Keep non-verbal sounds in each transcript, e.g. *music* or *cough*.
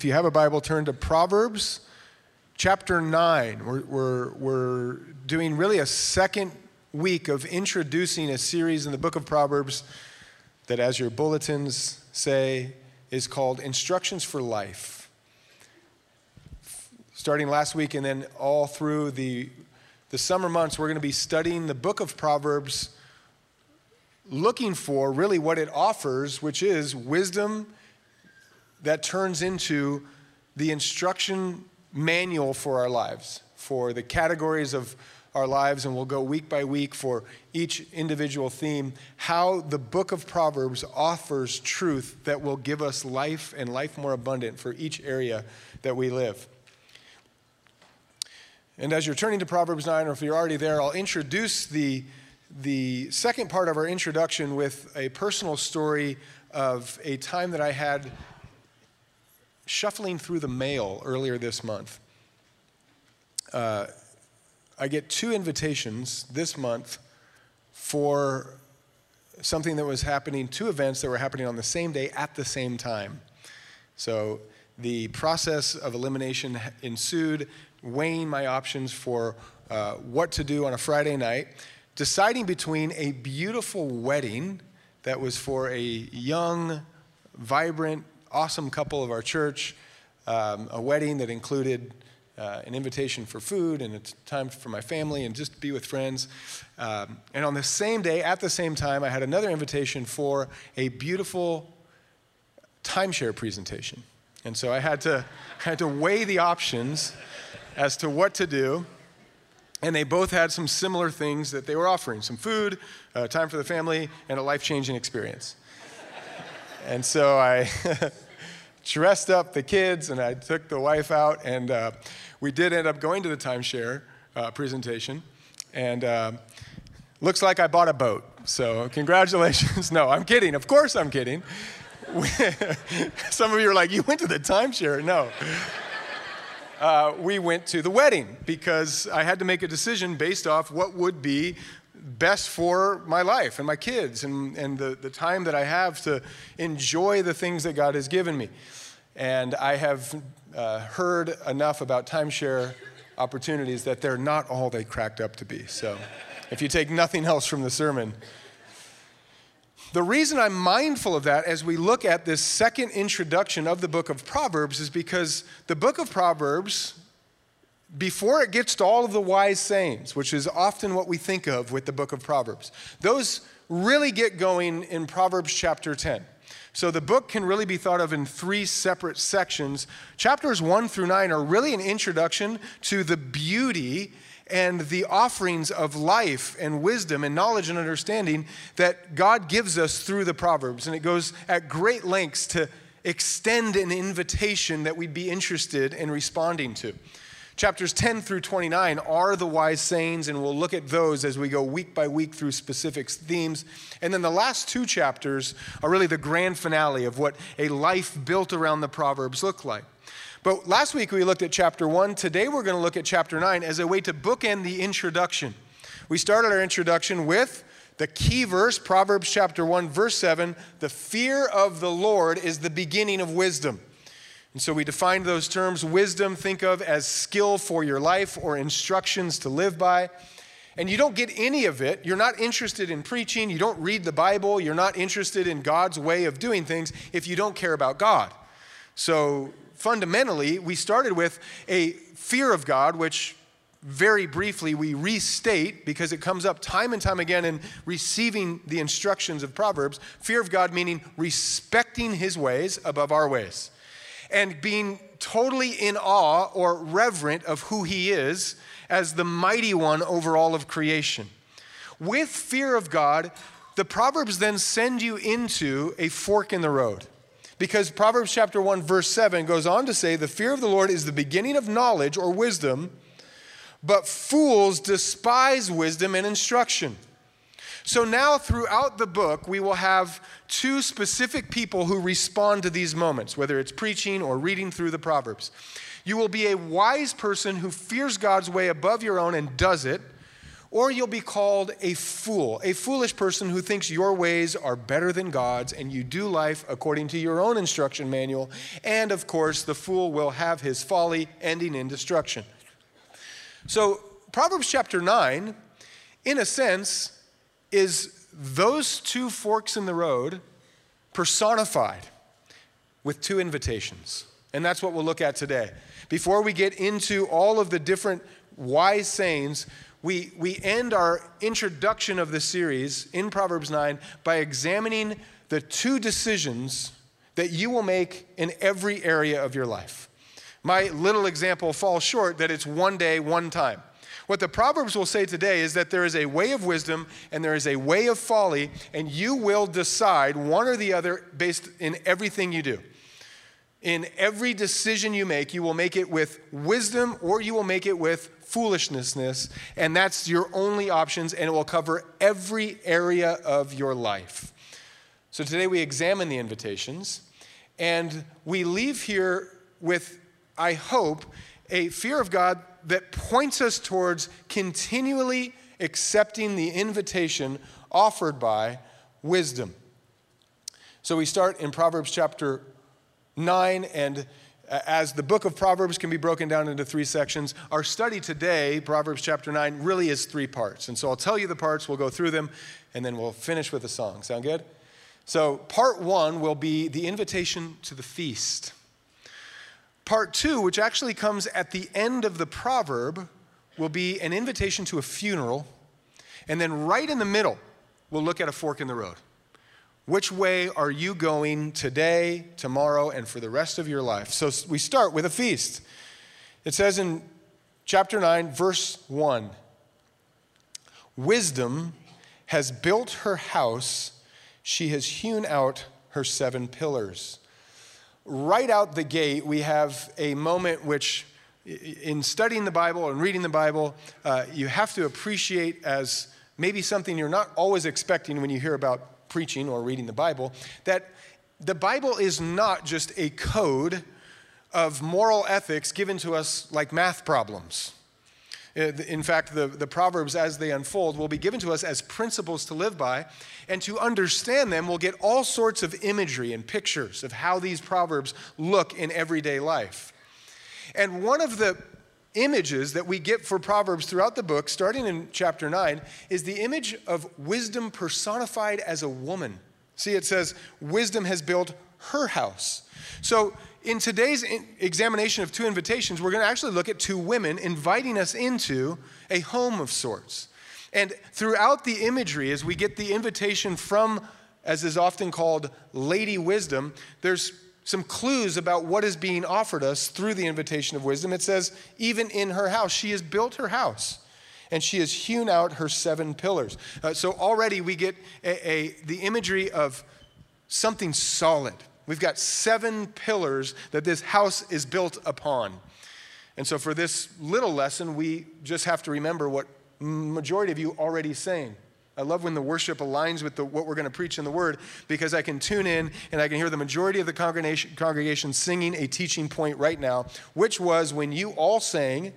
If you have a Bible, turn to Proverbs chapter 9. We're, we're, we're doing really a second week of introducing a series in the book of Proverbs that, as your bulletins say, is called Instructions for Life. Starting last week and then all through the, the summer months, we're going to be studying the book of Proverbs, looking for really what it offers, which is wisdom that turns into the instruction manual for our lives, for the categories of our lives, and we'll go week by week for each individual theme, how the book of Proverbs offers truth that will give us life and life more abundant for each area that we live. And as you're turning to Proverbs 9, or if you're already there, I'll introduce the, the second part of our introduction with a personal story of a time that I had shuffling through the mail earlier this month, uh, I get two invitations this month for something that was happening, two events that were happening on the same day at the same time. So the process of elimination ensued, weighing my options for uh, what to do on a Friday night, deciding between a beautiful wedding that was for a young, vibrant awesome couple of our church, um, a wedding that included uh, an invitation for food and a time for my family and just be with friends. Um, and on the same day, at the same time, I had another invitation for a beautiful timeshare presentation. And so I had to, *laughs* had to weigh the options as to what to do. And they both had some similar things that they were offering some food, uh, time for the family, and a life changing experience. And so I *laughs* dressed up the kids and I took the wife out, and uh, we did end up going to the timeshare uh, presentation. And uh, looks like I bought a boat. So, congratulations. *laughs* no, I'm kidding. Of course, I'm kidding. *laughs* Some of you are like, You went to the timeshare? No. Uh, we went to the wedding because I had to make a decision based off what would be best for my life and my kids and, and the, the time that I have to enjoy the things that God has given me. And I have uh, heard enough about timeshare opportunities that they're not all they cracked up to be. So if you take nothing else from the sermon, the reason I'm mindful of that as we look at this second introduction of the book of Proverbs is because the book of Proverbs before it gets to all of the wise sayings, which is often what we think of with the book of Proverbs, those really get going in Proverbs chapter 10. So the book can really be thought of in three separate sections. Chapters 1 through 9 are really an introduction to the beauty and the offerings of life and wisdom and knowledge and understanding that God gives us through the Proverbs. And it goes at great lengths to extend an invitation that we'd be interested in responding to. Chapters 10 through 29 are the wise sayings, and we'll look at those as we go week by week through specific themes. And then the last two chapters are really the grand finale of what a life built around the Proverbs look like. But last week we looked at chapter 1. Today we're going to look at chapter 9 as a way to bookend the introduction. We started our introduction with the key verse, Proverbs chapter 1, verse 7 the fear of the Lord is the beginning of wisdom. And so we defined those terms wisdom, think of as skill for your life or instructions to live by. And you don't get any of it. You're not interested in preaching. You don't read the Bible. You're not interested in God's way of doing things if you don't care about God. So fundamentally, we started with a fear of God, which very briefly we restate because it comes up time and time again in receiving the instructions of Proverbs. Fear of God meaning respecting his ways above our ways and being totally in awe or reverent of who he is as the mighty one over all of creation. With fear of God, the Proverbs then send you into a fork in the road. Because Proverbs chapter 1, verse 7 goes on to say, The fear of the Lord is the beginning of knowledge or wisdom, but fools despise wisdom and instruction. So now, throughout the book, we will have two specific people who respond to these moments, whether it's preaching or reading through the Proverbs. You will be a wise person who fears God's way above your own and does it, or you'll be called a fool, a foolish person who thinks your ways are better than God's and you do life according to your own instruction manual. And of course, the fool will have his folly ending in destruction. So, Proverbs chapter 9, in a sense, is those two forks in the road personified with two invitations. And that's what we'll look at today. Before we get into all of the different wise sayings, we, we end our introduction of the series in Proverbs 9 by examining the two decisions that you will make in every area of your life. My little example falls short that it's one day, one time. What the Proverbs will say today is that there is a way of wisdom and there is a way of folly, and you will decide one or the other based in everything you do. In every decision you make, you will make it with wisdom or you will make it with foolishness, and that's your only options, and it will cover every area of your life. So today we examine the invitations, and we leave here with, I hope, a fear of God that points us towards continually accepting the invitation offered by wisdom. So we start in Proverbs chapter 9, and as the book of Proverbs can be broken down into three sections, our study today, Proverbs chapter 9, really is three parts. And so I'll tell you the parts, we'll go through them, and then we'll finish with a song. Sound good? So, part one will be the invitation to the feast. Part two, which actually comes at the end of the proverb, will be an invitation to a funeral. And then, right in the middle, we'll look at a fork in the road. Which way are you going today, tomorrow, and for the rest of your life? So we start with a feast. It says in chapter 9, verse 1 Wisdom has built her house, she has hewn out her seven pillars. Right out the gate, we have a moment which, in studying the Bible and reading the Bible, uh, you have to appreciate as maybe something you're not always expecting when you hear about preaching or reading the Bible, that the Bible is not just a code of moral ethics given to us like math problems. Uh, in fact, the, the Proverbs, as they unfold, will be given to us as principles to live by. And to understand them, we'll get all sorts of imagery and pictures of how these Proverbs look in everyday life. And one of the images that we get for Proverbs throughout the book, starting in chapter 9, is the image of wisdom personified as a woman. See, it says, Wisdom has built her house. So, in today's examination of two invitations, we're going to actually look at two women inviting us into a home of sorts. And throughout the imagery, as we get the invitation from, as is often called, Lady Wisdom, there's some clues about what is being offered us through the invitation of wisdom. It says, even in her house, she has built her house and she has hewn out her seven pillars. Uh, so already we get a, a, the imagery of something solid. We've got seven pillars that this house is built upon. And so for this little lesson, we just have to remember what majority of you already saying. I love when the worship aligns with the, what we're going to preach in the Word because I can tune in and I can hear the majority of the congregation, congregation singing a teaching point right now, which was when you all sang,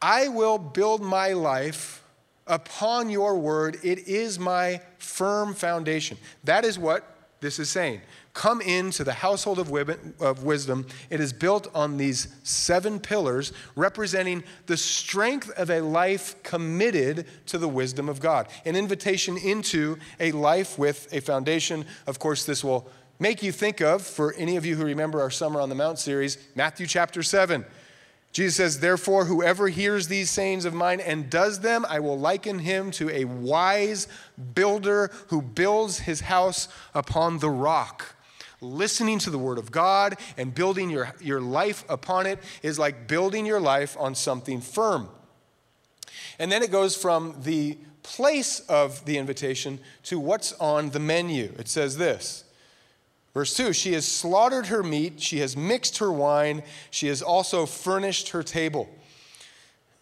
I will build my life upon your word. It is my firm foundation. That is what this is saying. Come into the household of wisdom. It is built on these seven pillars, representing the strength of a life committed to the wisdom of God. An invitation into a life with a foundation. Of course, this will make you think of, for any of you who remember our Summer on the Mount series, Matthew chapter 7. Jesus says, Therefore, whoever hears these sayings of mine and does them, I will liken him to a wise builder who builds his house upon the rock listening to the Word of God and building your, your life upon it is like building your life on something firm. And then it goes from the place of the invitation to what's on the menu. It says this. Verse 2 She has slaughtered her meat, she has mixed her wine, she has also furnished her table.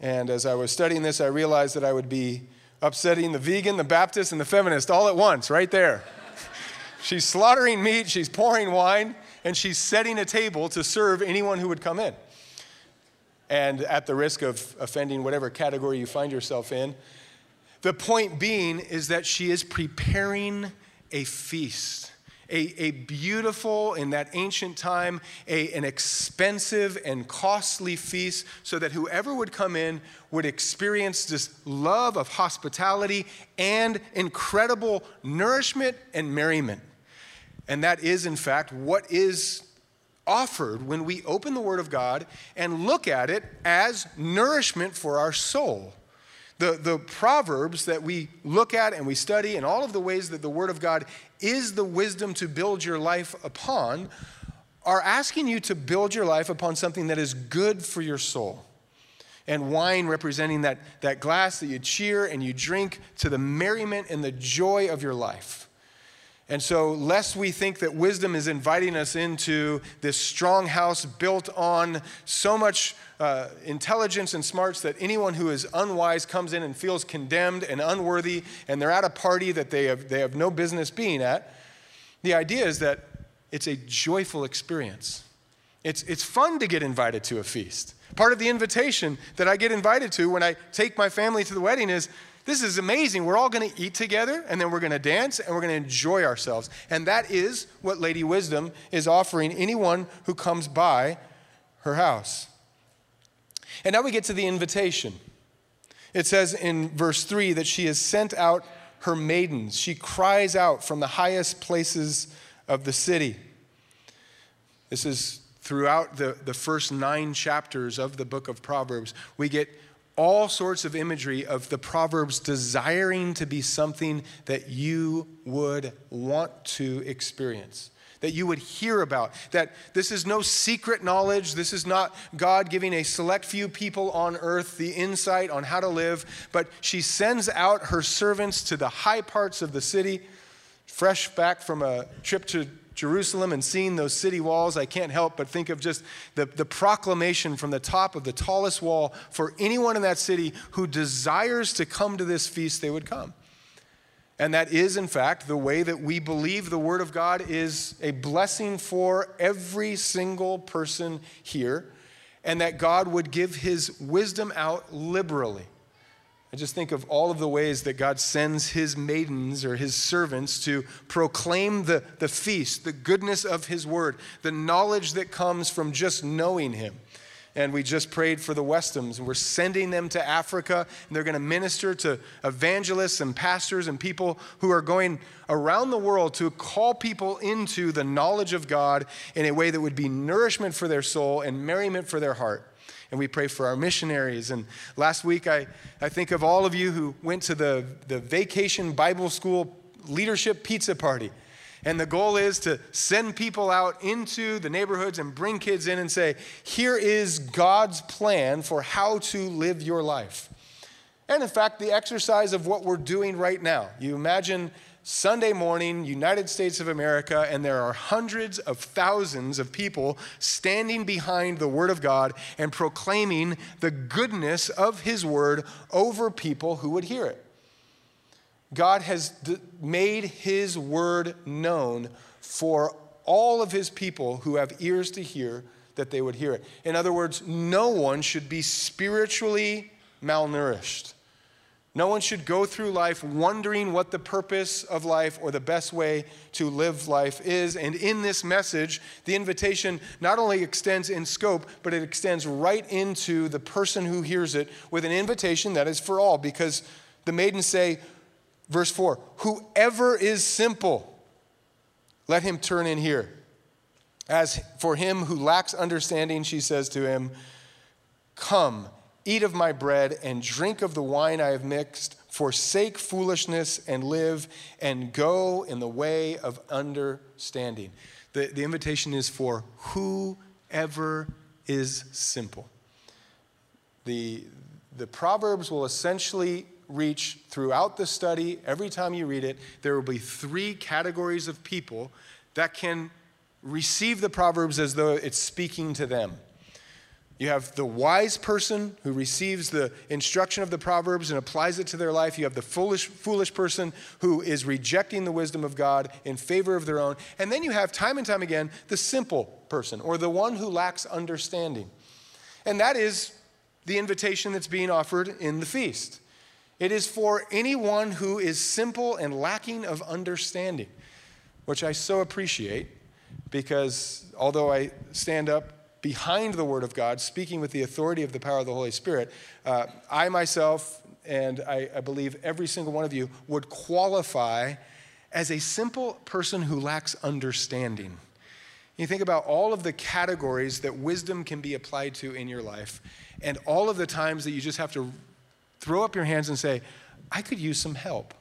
And as I was studying this, I realized that I would be upsetting the vegan, the Baptist, and the feminist all at once, right there. She's slaughtering meat, she's pouring wine, and she's setting a table to serve anyone who would come in. And at the risk of offending whatever category you find yourself in, The point being is that she is preparing a feast. A, a beautiful, in that ancient time, a, an expensive and costly feast, so that whoever would come in would experience this love of hospitality and incredible nourishment and merriment. And that is, in fact, what is offered when we open the Word of God and look at it as nourishment for our soul. The, the Proverbs that we look at and we study, and all of the ways that the Word of God is the wisdom to build your life upon, are asking you to build your life upon something that is good for your soul. And wine representing that, that glass that you cheer and you drink to the merriment and the joy of your life. And so, lest we think that wisdom is inviting us into this strong house built on so much uh, intelligence and smarts that anyone who is unwise comes in and feels condemned and unworthy, and they're at a party that they have, they have no business being at, the idea is that it's a joyful experience. It's, it's fun to get invited to a feast. Part of the invitation that I get invited to when I take my family to the wedding is this is amazing. We're all going to eat together and then we're going to dance and we're going to enjoy ourselves. And that is what Lady Wisdom is offering anyone who comes by her house. And now we get to the invitation. It says in verse 3 that she has sent out her maidens. She cries out from the highest places of the city. This is throughout the, the first nine chapters of the book of Proverbs. We get all sorts of imagery of the Proverbs desiring to be something that you would want to experience, that you would hear about. That this is no secret knowledge. This is not God giving a select few people on earth the insight on how to live, but she sends out her servants to the high parts of the city, fresh back from a trip to Jerusalem and seeing those city walls, I can't help but think of just the, the proclamation from the top of the tallest wall for anyone in that city who desires to come to this feast, they would come. And that is, in fact, the way that we believe the Word of God is a blessing for every single person here, and that God would give His wisdom out liberally. I just think of all of the ways that God sends his maidens or his servants to proclaim the, the feast, the goodness of his word, the knowledge that comes from just knowing him. And we just prayed for the Westums, and we're sending them to Africa, and they're going to minister to evangelists and pastors and people who are going around the world to call people into the knowledge of God in a way that would be nourishment for their soul and merriment for their heart and we pray for our missionaries. And last week, I, I think of all of you who went to the, the vacation Bible school leadership pizza party. And the goal is to send people out into the neighborhoods and bring kids in and say, here is God's plan for how to live your life. And in fact, the exercise of what we're doing right now. You imagine Sunday morning, United States of America, and there are hundreds of thousands of people standing behind the Word of God and proclaiming the goodness of His Word over people who would hear it. God has d- made His Word known for all of His people who have ears to hear that they would hear it. In other words, no one should be spiritually malnourished. No one should go through life wondering what the purpose of life or the best way to live life is. And in this message, the invitation not only extends in scope, but it extends right into the person who hears it with an invitation that is for all. Because the maidens say, verse 4 Whoever is simple, let him turn in here. As for him who lacks understanding, she says to him, Come Eat of my bread and drink of the wine I have mixed. Forsake foolishness and live, and go in the way of understanding. The, the invitation is for whoever is simple. The, the Proverbs will essentially reach throughout the study, every time you read it, there will be three categories of people that can receive the Proverbs as though it's speaking to them. You have the wise person who receives the instruction of the Proverbs and applies it to their life. You have the foolish, foolish person who is rejecting the wisdom of God in favor of their own. And then you have, time and time again, the simple person or the one who lacks understanding. And that is the invitation that's being offered in the feast. It is for anyone who is simple and lacking of understanding, which I so appreciate because although I stand up behind the Word of God, speaking with the authority of the power of the Holy Spirit, uh, I myself, and I, I believe every single one of you, would qualify as a simple person who lacks understanding. You think about all of the categories that wisdom can be applied to in your life, and all of the times that you just have to throw up your hands and say, I could use some help.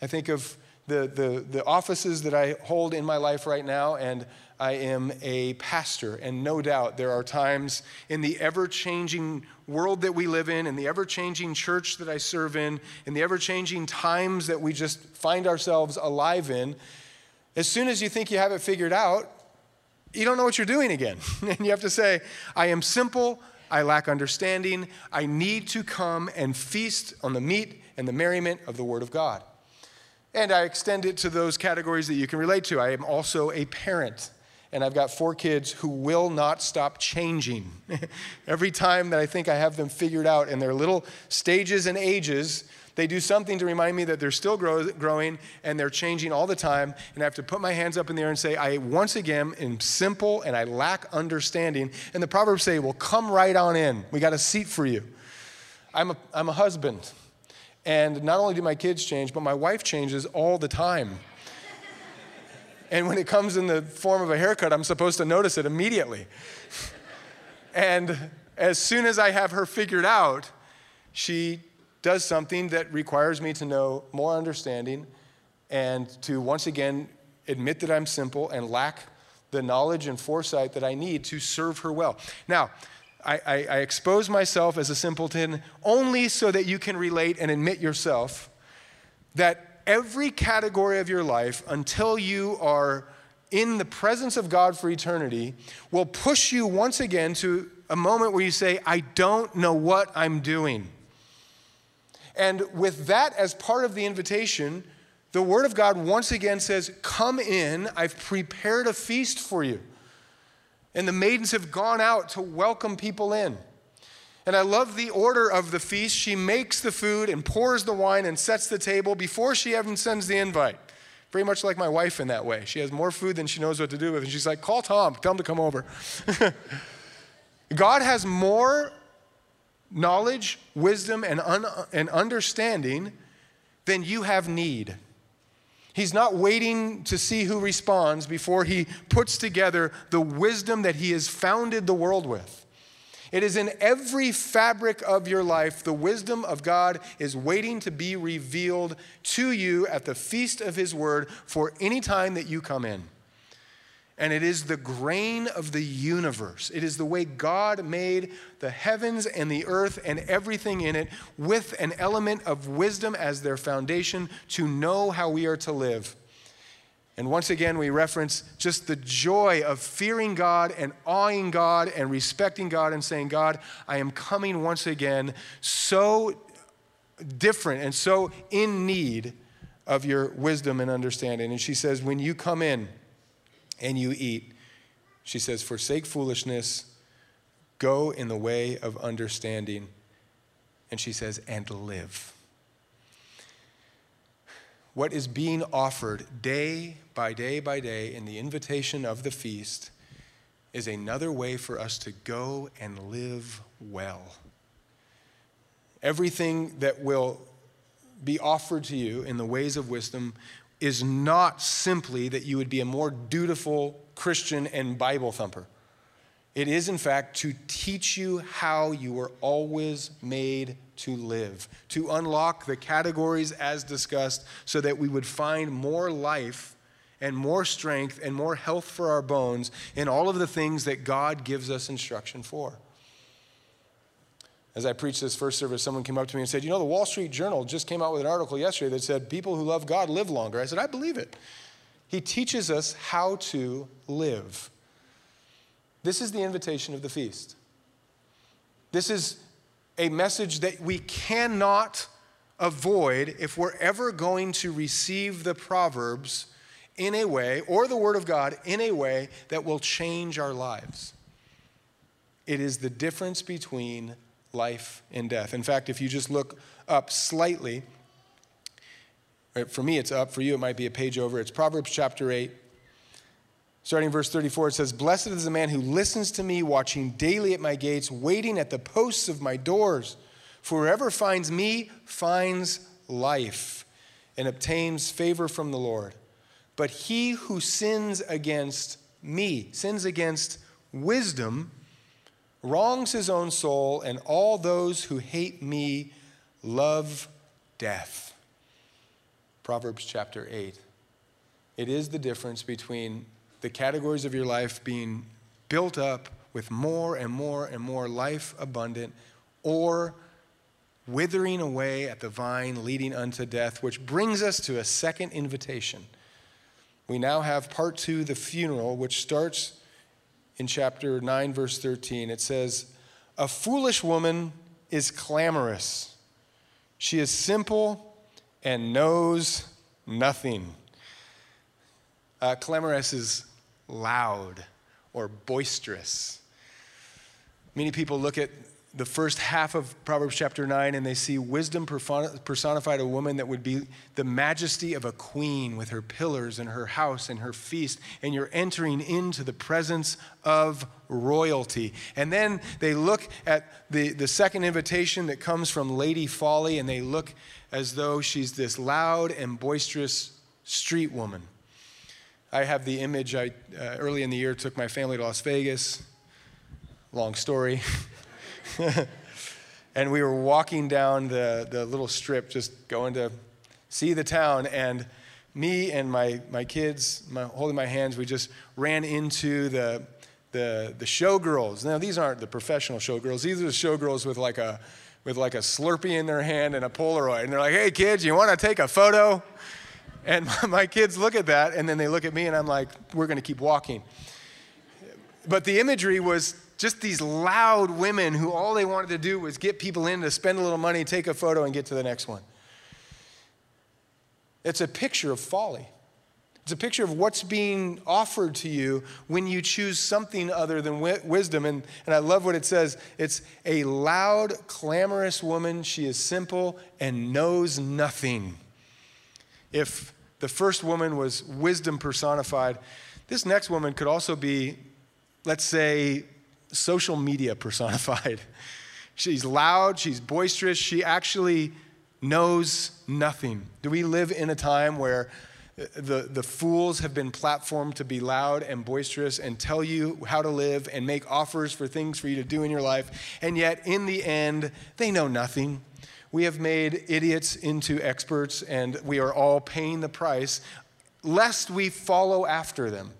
I think of the, the, the offices that I hold in my life right now, and I am a pastor. And no doubt there are times in the ever changing world that we live in, in the ever changing church that I serve in, in the ever changing times that we just find ourselves alive in, as soon as you think you have it figured out, you don't know what you're doing again. *laughs* and you have to say, I am simple, I lack understanding, I need to come and feast on the meat and the merriment of the Word of God. And I extend it to those categories that you can relate to. I am also a parent, and I've got four kids who will not stop changing. *laughs* Every time that I think I have them figured out in their little stages and ages, they do something to remind me that they're still grow, growing and they're changing all the time. And I have to put my hands up in the air and say, I once again am simple and I lack understanding. And the Proverbs say, Well, come right on in. We got a seat for you. I'm a, I'm a husband. And not only do my kids change, but my wife changes all the time. And when it comes in the form of a haircut, I'm supposed to notice it immediately. and as soon as I have her figured out, she does something that requires me to know more understanding and to once again admit that I'm simple and lack the knowledge and foresight that I need to serve her well. Now, I, I, I, expose myself as a simpleton only so that you can relate and admit yourself that every category of your life, until you are in the presence of God for eternity, will push you once again to a moment where you say, I don't know what I'm doing. And with that as part of the invitation, the Word of God once again says, Come in, I've prepared a feast for you. And the maidens have gone out to welcome people in. And I love the order of the feast. She makes the food and pours the wine and sets the table before she even sends the invite. Very much like my wife in that way. She has more food than she knows what to do with. And she's like, call Tom, tell him to come over. *laughs* God has more knowledge, wisdom, and, un- and understanding than you have need. He's not waiting to see who responds before he puts together the wisdom that he has founded the world with. It is in every fabric of your life, the wisdom of God is waiting to be revealed to you at the feast of his word for any time that you come in and it is the grain of the universe. It is the way God made the heavens and the earth and everything in it with an element of wisdom as their foundation to know how we are to live. And once again, we reference just the joy of fearing God and awing God and respecting God and saying, God, I am coming once again so different and so in need of your wisdom and understanding. And she says, When you come in, and you eat. She says, Forsake foolishness, go in the way of understanding. And she says, and live. What is being offered day by day by day in the invitation of the feast is another way for us to go and live well. Everything that will be offered to you in the ways of wisdom is not simply that you would be a more dutiful Christian and Bible thumper. It is, in fact, to teach you how you were always made to live, to unlock the categories as discussed, so that we would find more life and more strength and more health for our bones in all of the things that God gives us instruction for. As I preached this first service, someone came up to me and said, You know, the Wall Street Journal just came out with an article yesterday that said people who love God live longer. I said, I believe it. He teaches us how to live. This is the invitation of the feast. This is a message that we cannot avoid if we're ever going to receive the Proverbs in a way, or the Word of God in a way that will change our lives. It is the difference between life and death. In fact, if you just look up slightly, for me it's up, for you it might be a page over. It's Proverbs chapter 8. Starting verse 34, it says, Blessed is the man who listens to me, watching daily at my gates, waiting at the posts of my doors. For whoever finds me finds life and obtains favor from the Lord. But he who sins against me, sins against wisdom, wrongs his own soul, and all those who hate me love death. Proverbs chapter 8. It is the difference between the categories of your life being built up with more and more and more life abundant or withering away at the vine leading unto death, which brings us to a second invitation. We now have part two, the funeral, which starts in chapter 9, verse 13. It says, A foolish woman is clamorous, she is simple and knows nothing. Uh, clamorous is loud or boisterous. Many people look at the first half of Proverbs chapter 9 and they see wisdom personified a woman that would be the majesty of a queen with her pillars and her house and her feast. And you're entering into the presence of royalty. And then they look at the, the second invitation that comes from Lady Folly and they look as though she's this loud and boisterous street woman. I have the image. I uh, early in the year took my family to Las Vegas. Long story. *laughs* and we were walking down the, the little strip, just going to see the town. And me and my, my kids, my, holding my hands, we just ran into the, the, the showgirls. Now, these aren't the professional showgirls. These are the showgirls with like a, with like a Slurpee in their hand and a Polaroid. And they're like, hey, kids, you want to take a photo? And *laughs* my kids look at that, and then they look at me, and I'm like, we're going to keep walking. But the imagery was just these loud women who all they wanted to do was get people in to spend a little money, take a photo, and get to the next one. It's a picture of folly. It's a picture of what's being offered to you when you choose something other than wisdom. And, and I love what it says it's a loud, clamorous woman. She is simple and knows nothing. If the first woman was wisdom personified, this next woman could also be, let's say, social media *laughs* personified. She's loud, she's boisterous, she actually knows nothing. Do we live in a time where the, the fools have been platformed to be loud and boisterous and tell you how to live and make offers for things for you to do in your life, and yet in the end, they know nothing? We have made idiots into experts, and we are all paying the price lest we follow after them.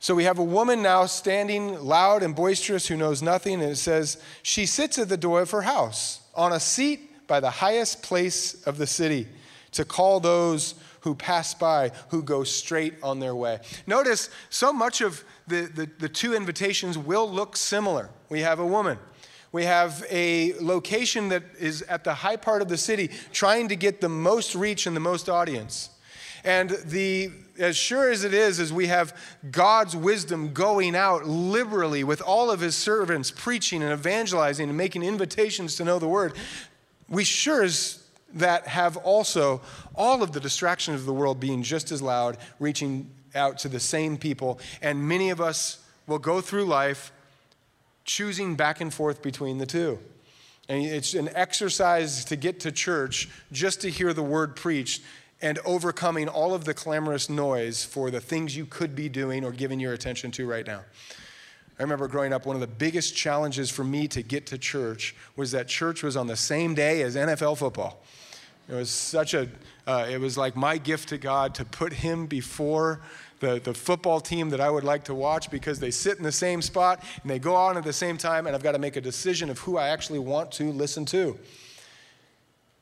So we have a woman now standing loud and boisterous who knows nothing, and it says, She sits at the door of her house on a seat by the highest place of the city to call those who pass by, who go straight on their way. Notice so much of the, the, the two invitations will look similar. We have a woman we have a location that is at the high part of the city trying to get the most reach and the most audience. And the as sure as it is as we have God's wisdom going out liberally with all of his servants preaching and evangelizing and making invitations to know the word, we sure as that have also all of the distractions of the world being just as loud, reaching out to the same people. And many of us will go through life choosing back and forth between the two. And it's an exercise to get to church just to hear the word preached and overcoming all of the clamorous noise for the things you could be doing or giving your attention to right now. I remember growing up, one of the biggest challenges for me to get to church was that church was on the same day as NFL football. It was such a, uh, it was like my gift to God to put Him before the, the football team that I would like to watch because they sit in the same spot and they go on at the same time, and I've got to make a decision of who I actually want to listen to.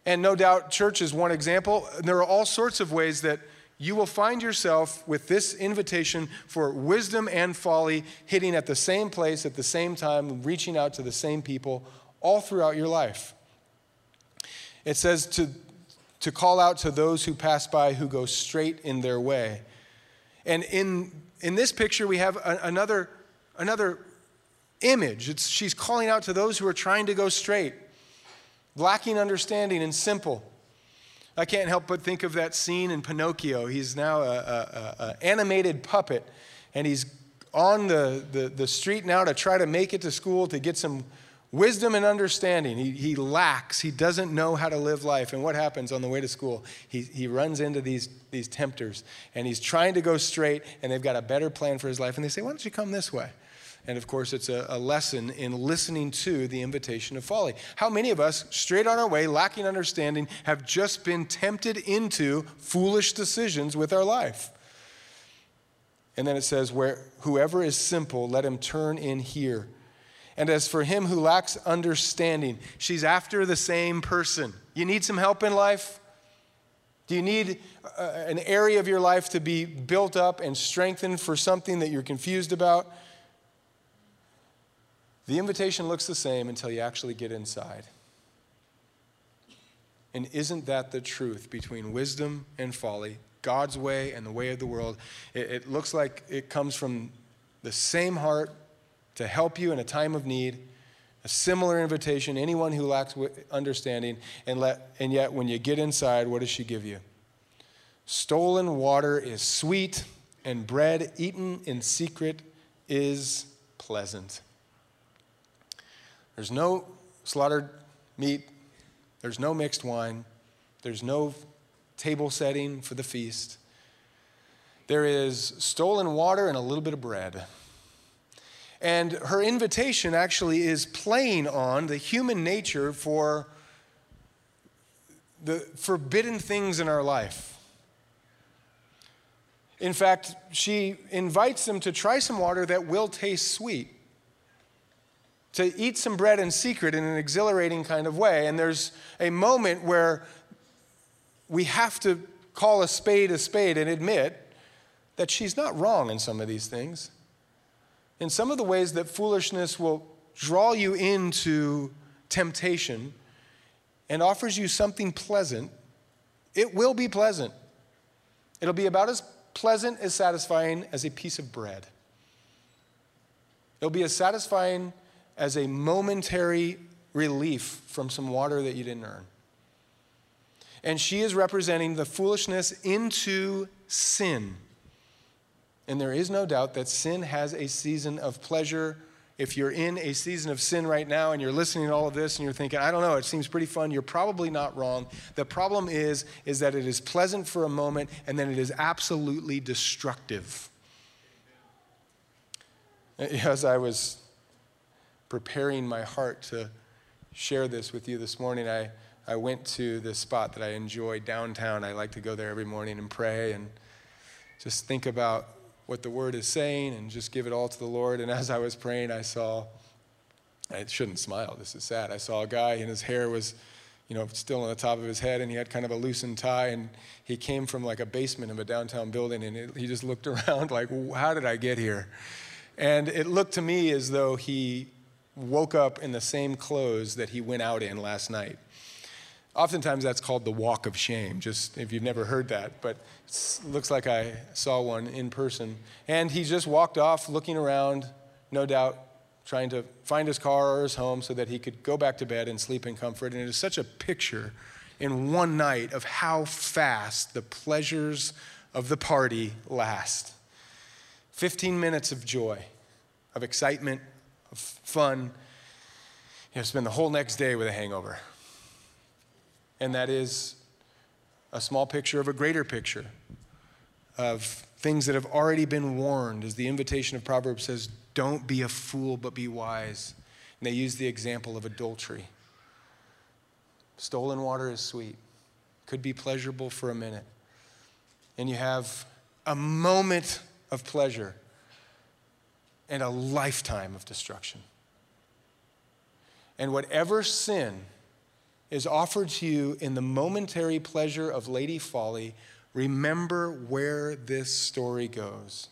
And no doubt, church is one example. There are all sorts of ways that you will find yourself with this invitation for wisdom and folly hitting at the same place at the same time, reaching out to the same people all throughout your life. It says to, to call out to those who pass by who go straight in their way. And in, in this picture, we have a, another, another image. It's, she's calling out to those who are trying to go straight, lacking understanding and simple. I can't help but think of that scene in Pinocchio. He's now an animated puppet, and he's on the, the, the street now to try to make it to school to get some wisdom and understanding. He, he lacks, he doesn't know how to live life. And what happens on the way to school? He, he runs into these, these tempters, and he's trying to go straight, and they've got a better plan for his life. And they say, Why don't you come this way? And of course, it's a, a, lesson in listening to the invitation of folly. How many of us, straight on our way, lacking understanding, have just been tempted into foolish decisions with our life? And then it says, Where whoever is simple, let him turn in here. And as for him who lacks understanding, she's after the same person. You need some help in life? Do you need uh, an area of your life to be built up and strengthened for something that you're confused about? The invitation looks the same until you actually get inside. And isn't that the truth between wisdom and folly, God's way and the way of the world? It, it, looks like it comes from the same heart to help you in a time of need. A similar invitation, anyone who lacks understanding, and, let, and yet when you get inside, what does she give you? Stolen water is sweet, and bread eaten in secret is pleasant. There's no slaughtered meat, there's no mixed wine, there's no table setting for the feast. There is stolen water and a little bit of bread. And her invitation actually is playing on the human nature for the forbidden things in our life. In fact, she invites them to try some water that will taste sweet to eat some bread in secret in an exhilarating kind of way. And there's a moment where we have to call a spade a spade and admit that she's not wrong in some of these things. In some of the ways that foolishness will draw you into temptation and offers you something pleasant, it will be pleasant. It'll be about as pleasant as satisfying as a piece of bread. It'll be as satisfying as a momentary relief from some water that you didn't earn. And she is representing the foolishness into sin. And there is no doubt that sin has a season of pleasure. If you're in a season of sin right now and you're listening to all of this and you're thinking, I don't know, it seems pretty fun, you're probably not wrong. The problem is, is that it is pleasant for a moment and then it is absolutely destructive. *laughs* As I was preparing my heart to share this with you this morning, I, I went to the spot that I enjoy downtown. I like to go there every morning and pray and just think about what the word is saying and just give it all to the Lord. And as I was praying, I saw, I shouldn't smile, this is sad. I saw a guy and his hair was, you know, still on the top of his head and he had kind of a loosened tie and he came from like a basement of a downtown building and it, he just looked *laughs* around like, how did I get here? And it looked to me as though he woke up in the same clothes that he went out in last night. Oftentimes that's called the walk of shame, just if you've never heard that, but it looks like I saw one in person. And he just walked off looking around, no doubt trying to find his car or his home so that he could go back to bed and sleep in comfort. And it is such a picture in one night of how fast the pleasures of the party last. 15 minutes of joy, of excitement, of fun, you to spend the whole next day with a hangover. And that is a small picture of a greater picture of things that have already been warned. As the invitation of Proverbs says, don't be a fool, but be wise. And they use the example of adultery. Stolen water is sweet, could be pleasurable for a minute. And you have a moment of pleasure and a lifetime of destruction. And whatever sin is offered to you in the momentary pleasure of Lady Folly, remember where this story goes.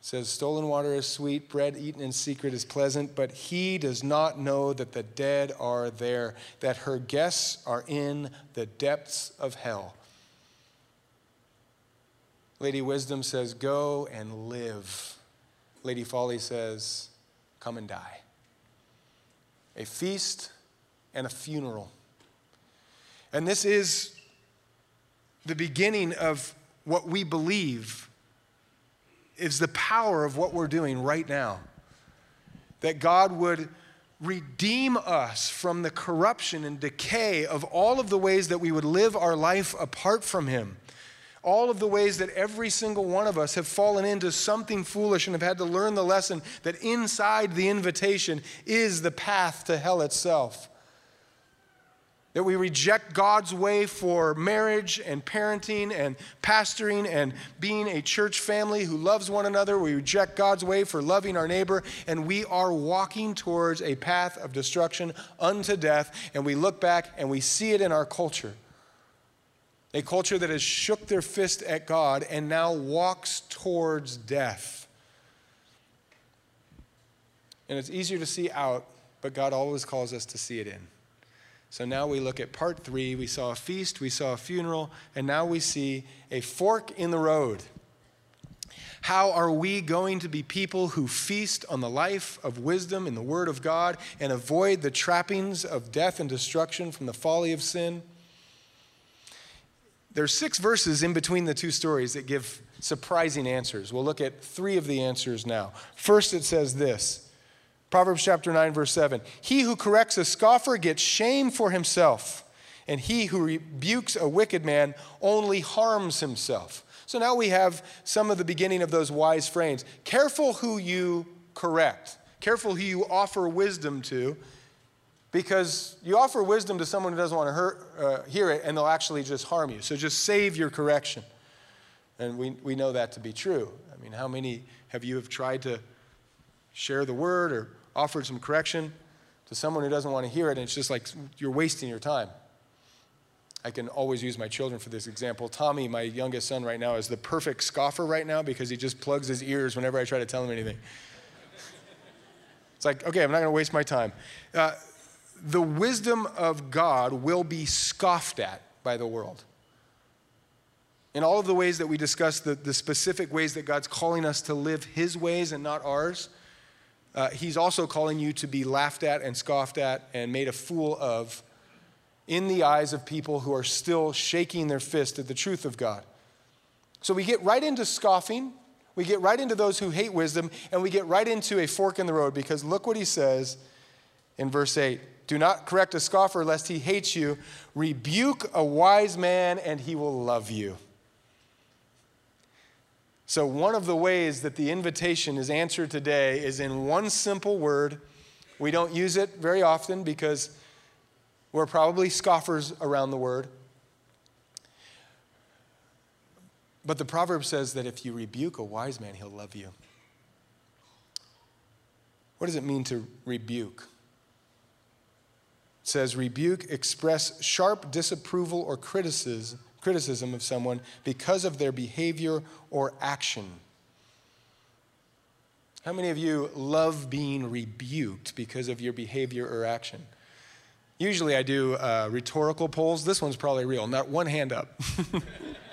It says, Stolen water is sweet, bread eaten in secret is pleasant, but he does not know that the dead are there, that her guests are in the depths of hell. Lady Wisdom says, Go and live. Lady Folly says, come and die. A feast and a funeral. And this is the beginning of what we believe is the power of what we're doing right now. That God would redeem us from the corruption and decay of all of the ways that we would live our life apart from Him. All of the ways that every single one of us have fallen into something foolish and have had to learn the lesson that inside the invitation is the path to hell itself that we reject God's way for marriage and parenting and pastoring and being a church family who loves one another. We reject God's way for loving our neighbor, and we are walking towards a path of destruction unto death. And we look back and we see it in our culture. A culture that has shook their fist at God and now walks towards death. And it's easier to see out, but God always calls us to see it in. So now we look at part three. We saw a feast, we saw a funeral, and now we see a fork in the road. How are we going to be people who feast on the life of wisdom in the Word of God and avoid the trappings of death and destruction from the folly of sin? There's six verses in between the two stories that give surprising answers. We'll look at three of the answers now. First, it says this Proverbs chapter 9, verse 7. He who corrects a scoffer gets shame for himself, and he who rebukes a wicked man only harms himself. So now we have some of the beginning of those wise frames. Careful who you correct, careful who you offer wisdom to, because you offer wisdom to someone who doesn't want to hurt, uh, hear it, and they'll actually just harm you. So just save your correction. And we, we know that to be true. I mean, how many have you have tried to share the word or offered some correction to someone who doesn't want to hear it, and it's just like you're wasting your time. I can always use my children for this example. Tommy, my youngest son right now, is the perfect scoffer right now because he just plugs his ears whenever I try to tell him anything. It's like, okay, I'm not going to waste my time. Uh, the wisdom of God will be scoffed at by the world. In all of the ways that we discuss the, the specific ways that God's calling us to live His ways and not ours, uh, he's also calling you to be laughed at and scoffed at and made a fool of in the eyes of people who are still shaking their fist at the truth of God. So we get right into scoffing, we get right into those who hate wisdom, and we get right into a fork in the road because look what he says in verse 8 Do not correct a scoffer lest he hates you, rebuke a wise man and he will love you. So, one of the ways that the invitation is answered today is in one simple word. We don't use it very often because we're probably scoffers around the word. But the proverb says that if you rebuke a wise man, he'll love you. What does it mean to rebuke? It says, rebuke, express sharp disapproval or criticism criticism of someone because of their behavior or action. How many of you love being rebuked because of your behavior or action? Usually I do uh, rhetorical polls. This one's probably real, not one hand up.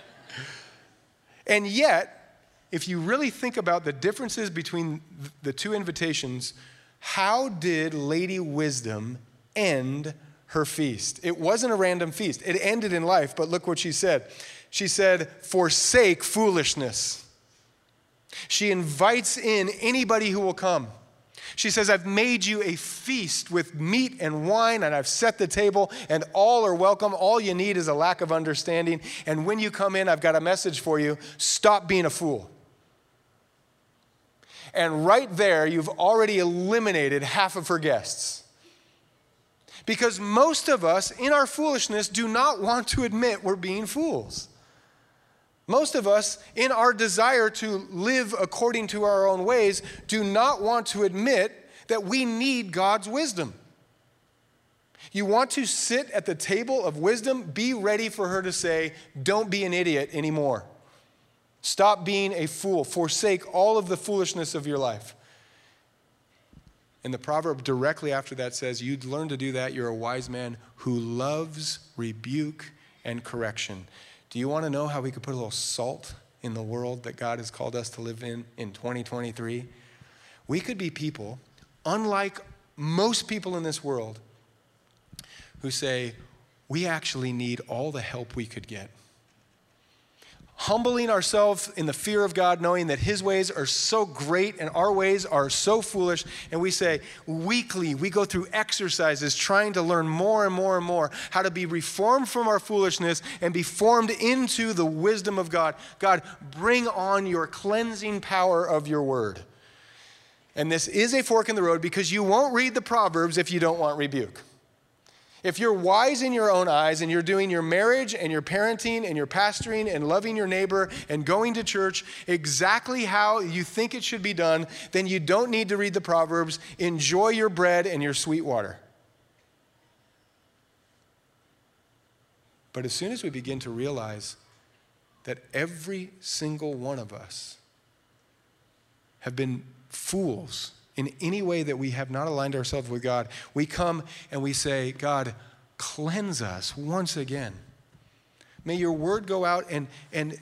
*laughs* and yet, if you really think about the differences between the two invitations, how did Lady Wisdom end her feast. It wasn't a random feast, it ended in life, but look what she said. She said, Forsake foolishness. She invites in anybody who will come. She says, I've made you a feast with meat and wine, and I've set the table, and all are welcome. All you need is a lack of understanding. And when you come in, I've got a message for you stop being a fool. And right there, you've already eliminated half of her guests. Because most of us, in our foolishness, do not want to admit we're being fools. Most of us, in our desire to live according to our own ways, do not want to admit that we need God's wisdom. You want to sit at the table of wisdom, be ready for her to say, Don't be an idiot anymore. Stop being a fool. Forsake all of the foolishness of your life. And the proverb directly after that says, You'd learn to do that. You're a wise man who loves rebuke and correction. Do you want to know how we could put a little salt in the world that God has called us to live in in 2023? We could be people unlike most people in this world who say, we actually need all the help we could get. Humbling ourselves in the fear of God, knowing that His ways are so great and our ways are so foolish. And we say, weekly, we go through exercises trying to learn more and more and more how to be reformed from our foolishness and be formed into the wisdom of God. God, bring on your cleansing power of your word. And this is a fork in the road because you won't read the Proverbs if you don't want rebuke. If you're wise in your own eyes and you're doing your marriage and your parenting and your pastoring and loving your neighbor and going to church exactly how you think it should be done, then you don't need to read the Proverbs. Enjoy your bread and your sweet water. But as soon as we begin to realize that every single one of us have been fools in any way that we have not aligned ourselves with God, we come and we say, God, cleanse us once again. May your word go out and, and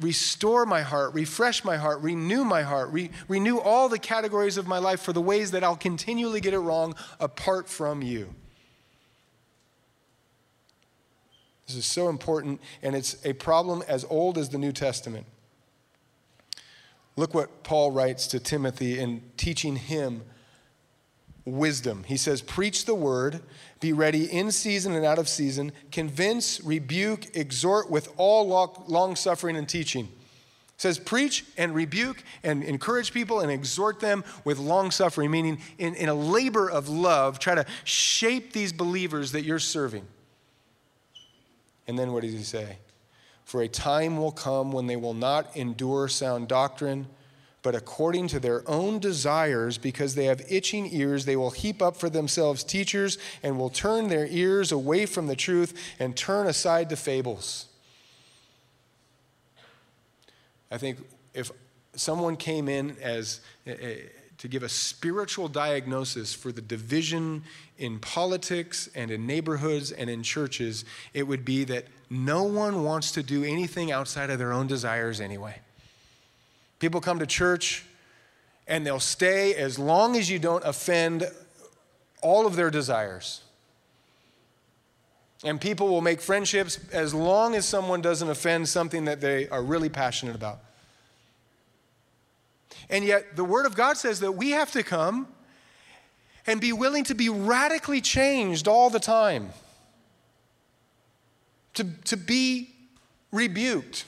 restore my heart, refresh my heart, renew my heart, re- renew all the categories of my life for the ways that I'll continually get it wrong apart from you. This is so important, and it's a problem as old as the New Testament. Look what Paul writes to Timothy in teaching him wisdom. He says, Preach the word, be ready in season and out of season, convince, rebuke, exhort with all long suffering and teaching. Says, Preach and rebuke and encourage people and exhort them with long suffering, meaning in, in a labor of love, try to shape these believers that you're serving. And then what does he say? For a time will come when they will not endure sound doctrine, but according to their own desires, because they have itching ears, they will heap up for themselves teachers and will turn their ears away from the truth and turn aside to fables. I think if someone came in as to give a spiritual diagnosis for the division in politics and in neighborhoods and in churches, it would be that no one wants to do anything outside of their own desires anyway. People come to church and they'll stay as long as you don't offend all of their desires. And people will make friendships as long as someone doesn't offend something that they are really passionate about. And yet, the Word of God says that we have to come and be willing to be radically changed all the time to, to be rebuked,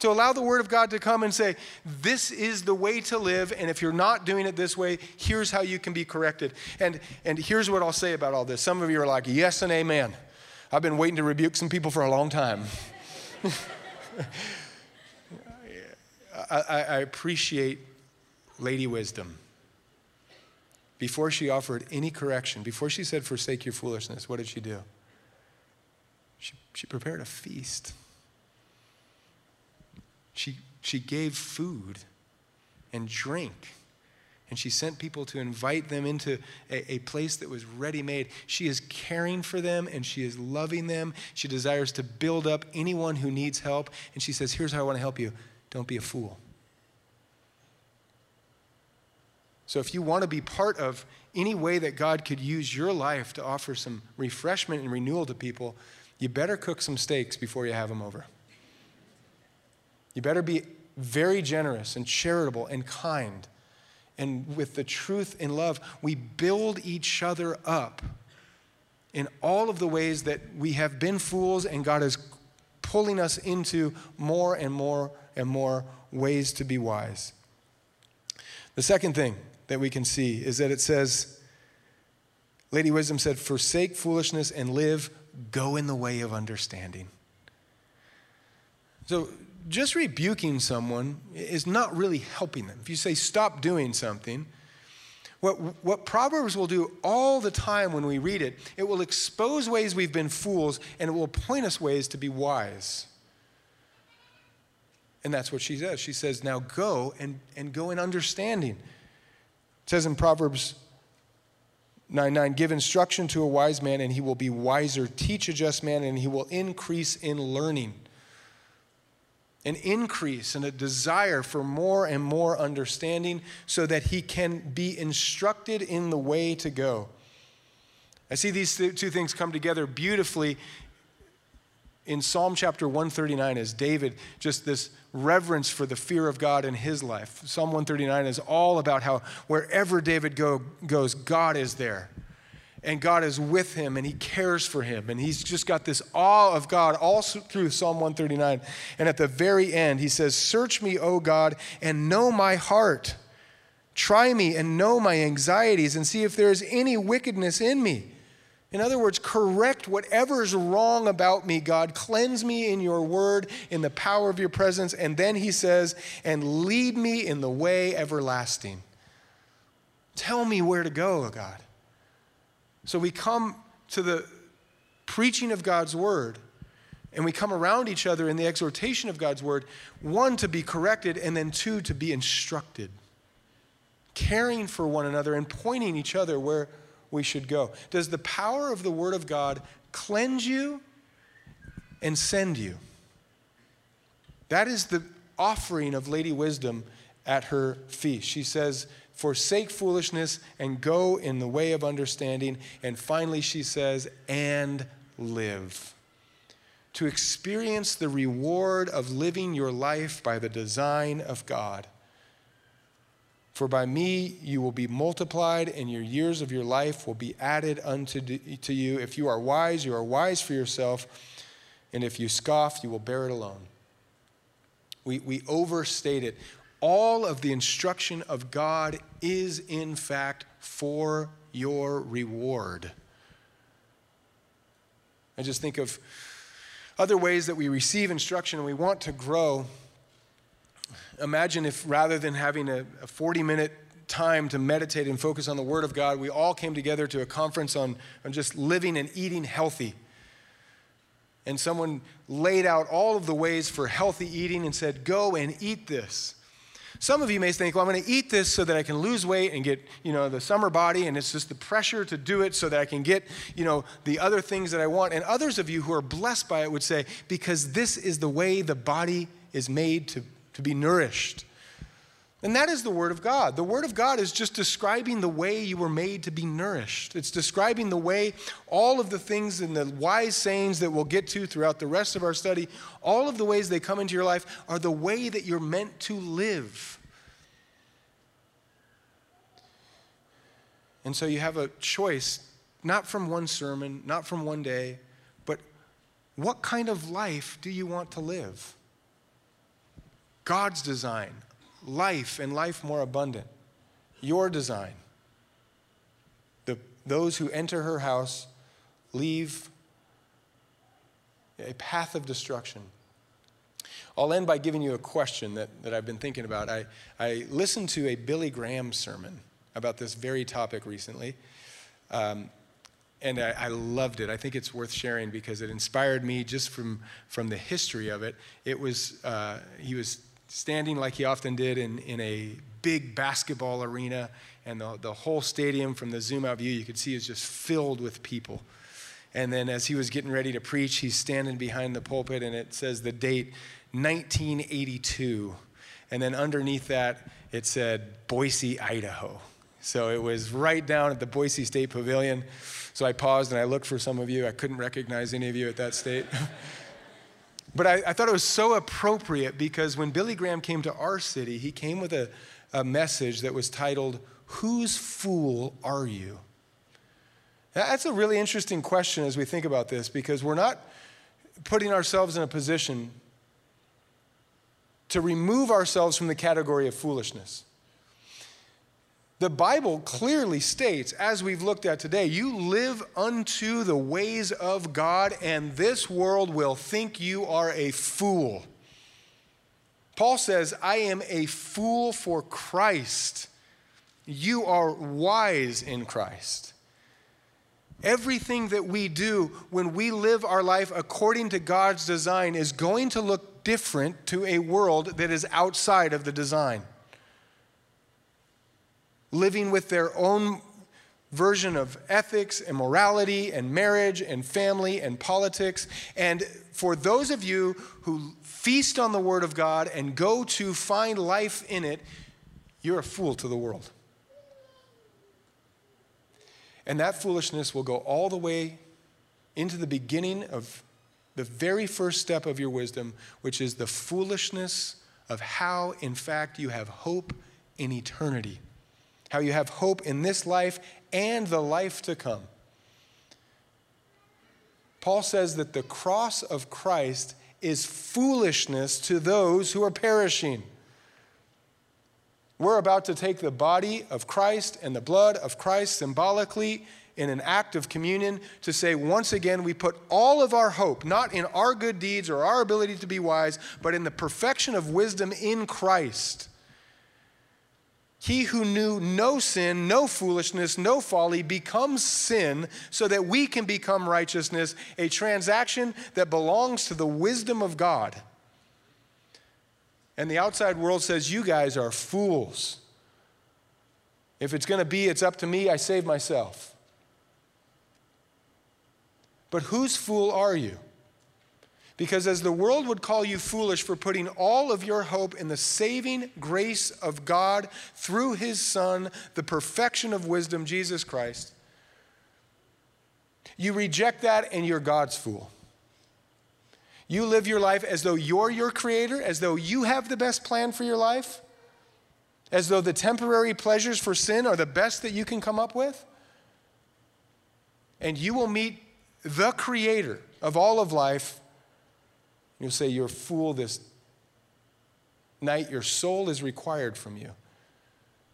to allow the Word of God to come and say, This is the way to live, and if you're not doing it this way, here's how you can be corrected. And, and here's what I'll say about all this. Some of you are like, Yes and amen. I've been waiting to rebuke some people for a long time. *laughs* I, I, appreciate Lady Wisdom. Before she offered any correction, before she said, Forsake your foolishness, what did she do? She, she prepared a feast. She, she gave food and drink. And she sent people to invite them into a, a place that was ready made. She is caring for them and she is loving them. She desires to build up anyone who needs help. And she says, Here's how I want to help you don't be a fool. So, if you want to be part of any way that God could use your life to offer some refreshment and renewal to people, you better cook some steaks before you have them over. You better be very generous and charitable and kind. And with the truth and love, we build each other up in all of the ways that we have been fools and God is pulling us into more and more and more ways to be wise. The second thing that we can see is that it says, Lady Wisdom said, Forsake foolishness and live go in the way of understanding. So, just rebuking someone is not really helping them. If you say, stop doing something, what, what Proverbs will do all the time when we read it, it will expose ways we've been fools and it will point us ways to be wise. And that's what she says. She says, now go and, and go in understanding. It says in Proverbs 9 9, give instruction to a wise man and he will be wiser. Teach a just man and he will increase in learning. an increase and a desire for more and more understanding so that he can be instructed in the way to go. I see these two things come together beautifully in Psalm chapter 139 as David, just this reverence for the fear of God in his life. Psalm 139 is all about how wherever David go, goes, God is there and God is with him and he cares for him. And he's just got this awe of God all through Psalm 139. And at the very end, he says, Search me, O God, and know my heart. Try me and know my anxieties and see if there is any wickedness in me. In other words, correct whatever is wrong about me, God. Cleanse me in your word, in the power of your presence. And then he says, and lead me in the way everlasting. Tell me where to go, God. So we come to the preaching of God's word and we come around each other in the exhortation of God's word, one, to be corrected, and then two, to be instructed, caring for one another and pointing each other where we should go. Does the power of the word of God cleanse you and send you? That is the offering of Lady Wisdom at her feast. She says, forsake foolishness and go in the way of understanding. And finally, she says, and live. To experience the reward of living your life by the design of God. For by me you will be multiplied, and your years of your life will be added unto to you. If you are wise, you are wise for yourself, and if you scoff, you will bear it alone. We, we overstate it all of the instruction of God is, in fact, for your reward. I just think of other ways that we receive instruction and we want to grow. Imagine if rather than having a, 40 minute time to meditate and focus on the Word of God, we all came together to a conference on, on just living and eating healthy. And someone laid out all of the ways for healthy eating and said, Go and eat this. Some of you may think, well, I'm going to eat this so that I can lose weight and get, you know, the summer body, and it's just the pressure to do it so that I can get, you know, the other things that I want. And others of you who are blessed by it would say, because this is the way the body is made to, to be nourished. And that is the Word of God. The Word of God is just describing the way you were made to be nourished. It's describing the way all of the things and the wise sayings that we'll get to throughout the rest of our study, all of the ways they come into your life are the way that you're meant to live. And so you have a choice, not from one sermon, not from one day, but what kind of life do you want to live? God's design life and life more abundant. Your design. The, those who enter her house leave a path of destruction. I'll end by giving you a question that, that I've been thinking about. I, I listened to a Billy Graham sermon about this very topic recently. Um, and I, I, loved it. I think it's worth sharing because it inspired me just from, from the history of it. It was, uh, he was standing like he often did in, in a big basketball arena, and the, the whole stadium from the zoom out view you could see is just filled with people. And then as he was getting ready to preach, he's standing behind the pulpit, and it says the date 1982. And then underneath that, it said Boise, Idaho. So it was right down at the Boise State Pavilion. So I paused and I looked for some of you. I couldn't recognize any of you at that state. *laughs* But I, I, thought it was so appropriate because when Billy Graham came to our city, he came with a, a message that was titled, Whose Fool Are You? That's a really interesting question as we think about this because we're not putting ourselves in a position to remove ourselves from the category of foolishness. The Bible clearly states, as we've looked at today, you live unto the ways of God, and this world will think you are a fool. Paul says, I am a fool for Christ. You are wise in Christ. Everything that we do when we live our life according to God's design is going to look different to a world that is outside of the design living with their own version of ethics and morality and marriage and family and politics. And for those of you who feast on the Word of God and go to find life in it, you're a fool to the world. And that foolishness will go all the way into the beginning of the very first step of your wisdom, which is the foolishness of how, in fact, you have hope in eternity, how you have hope in this life and the life to come. Paul says that the cross of Christ is foolishness to those who are perishing. We're about to take the body of Christ and the blood of Christ symbolically in an act of communion to say, once again, we put all of our hope, not in our good deeds or our ability to be wise, but in the perfection of wisdom in Christ. He who knew no sin, no foolishness, no folly becomes sin so that we can become righteousness, a transaction that belongs to the wisdom of God. And the outside world says, You guys are fools. If it's going to be, it's up to me, I save myself. But whose fool are you? Because as the world would call you foolish for putting all of your hope in the saving grace of God through his Son, the perfection of wisdom, Jesus Christ, you reject that and you're God's fool. You live your life as though you're your creator, as though you have the best plan for your life, as though the temporary pleasures for sin are the best that you can come up with. And you will meet the creator of all of life You'll say, You're a fool this night. Your soul is required from you.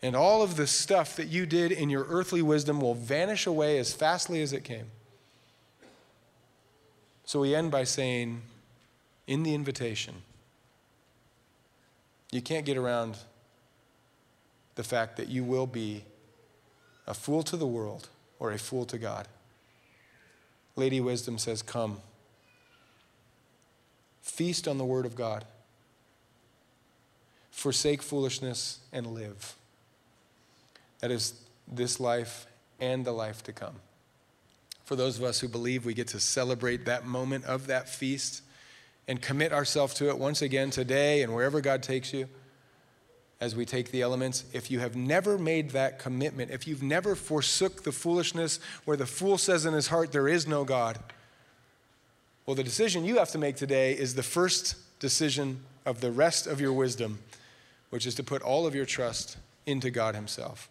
And all of the stuff that you did in your earthly wisdom will vanish away as fastly as it came. So we end by saying, in the invitation, you can't get around the fact that you will be a fool to the world or a fool to God. Lady Wisdom says, Come. Feast on the Word of God. Forsake foolishness and live. That is this life and the life to come. For those of us who believe we get to celebrate that moment of that feast and commit ourselves to it once again today and wherever God takes you as we take the elements. If you have never made that commitment, if you've never forsook the foolishness where the fool says in his heart, There is no God well, the decision you have to make today is the first decision of the rest of your wisdom, which is to put all of your trust into God Himself.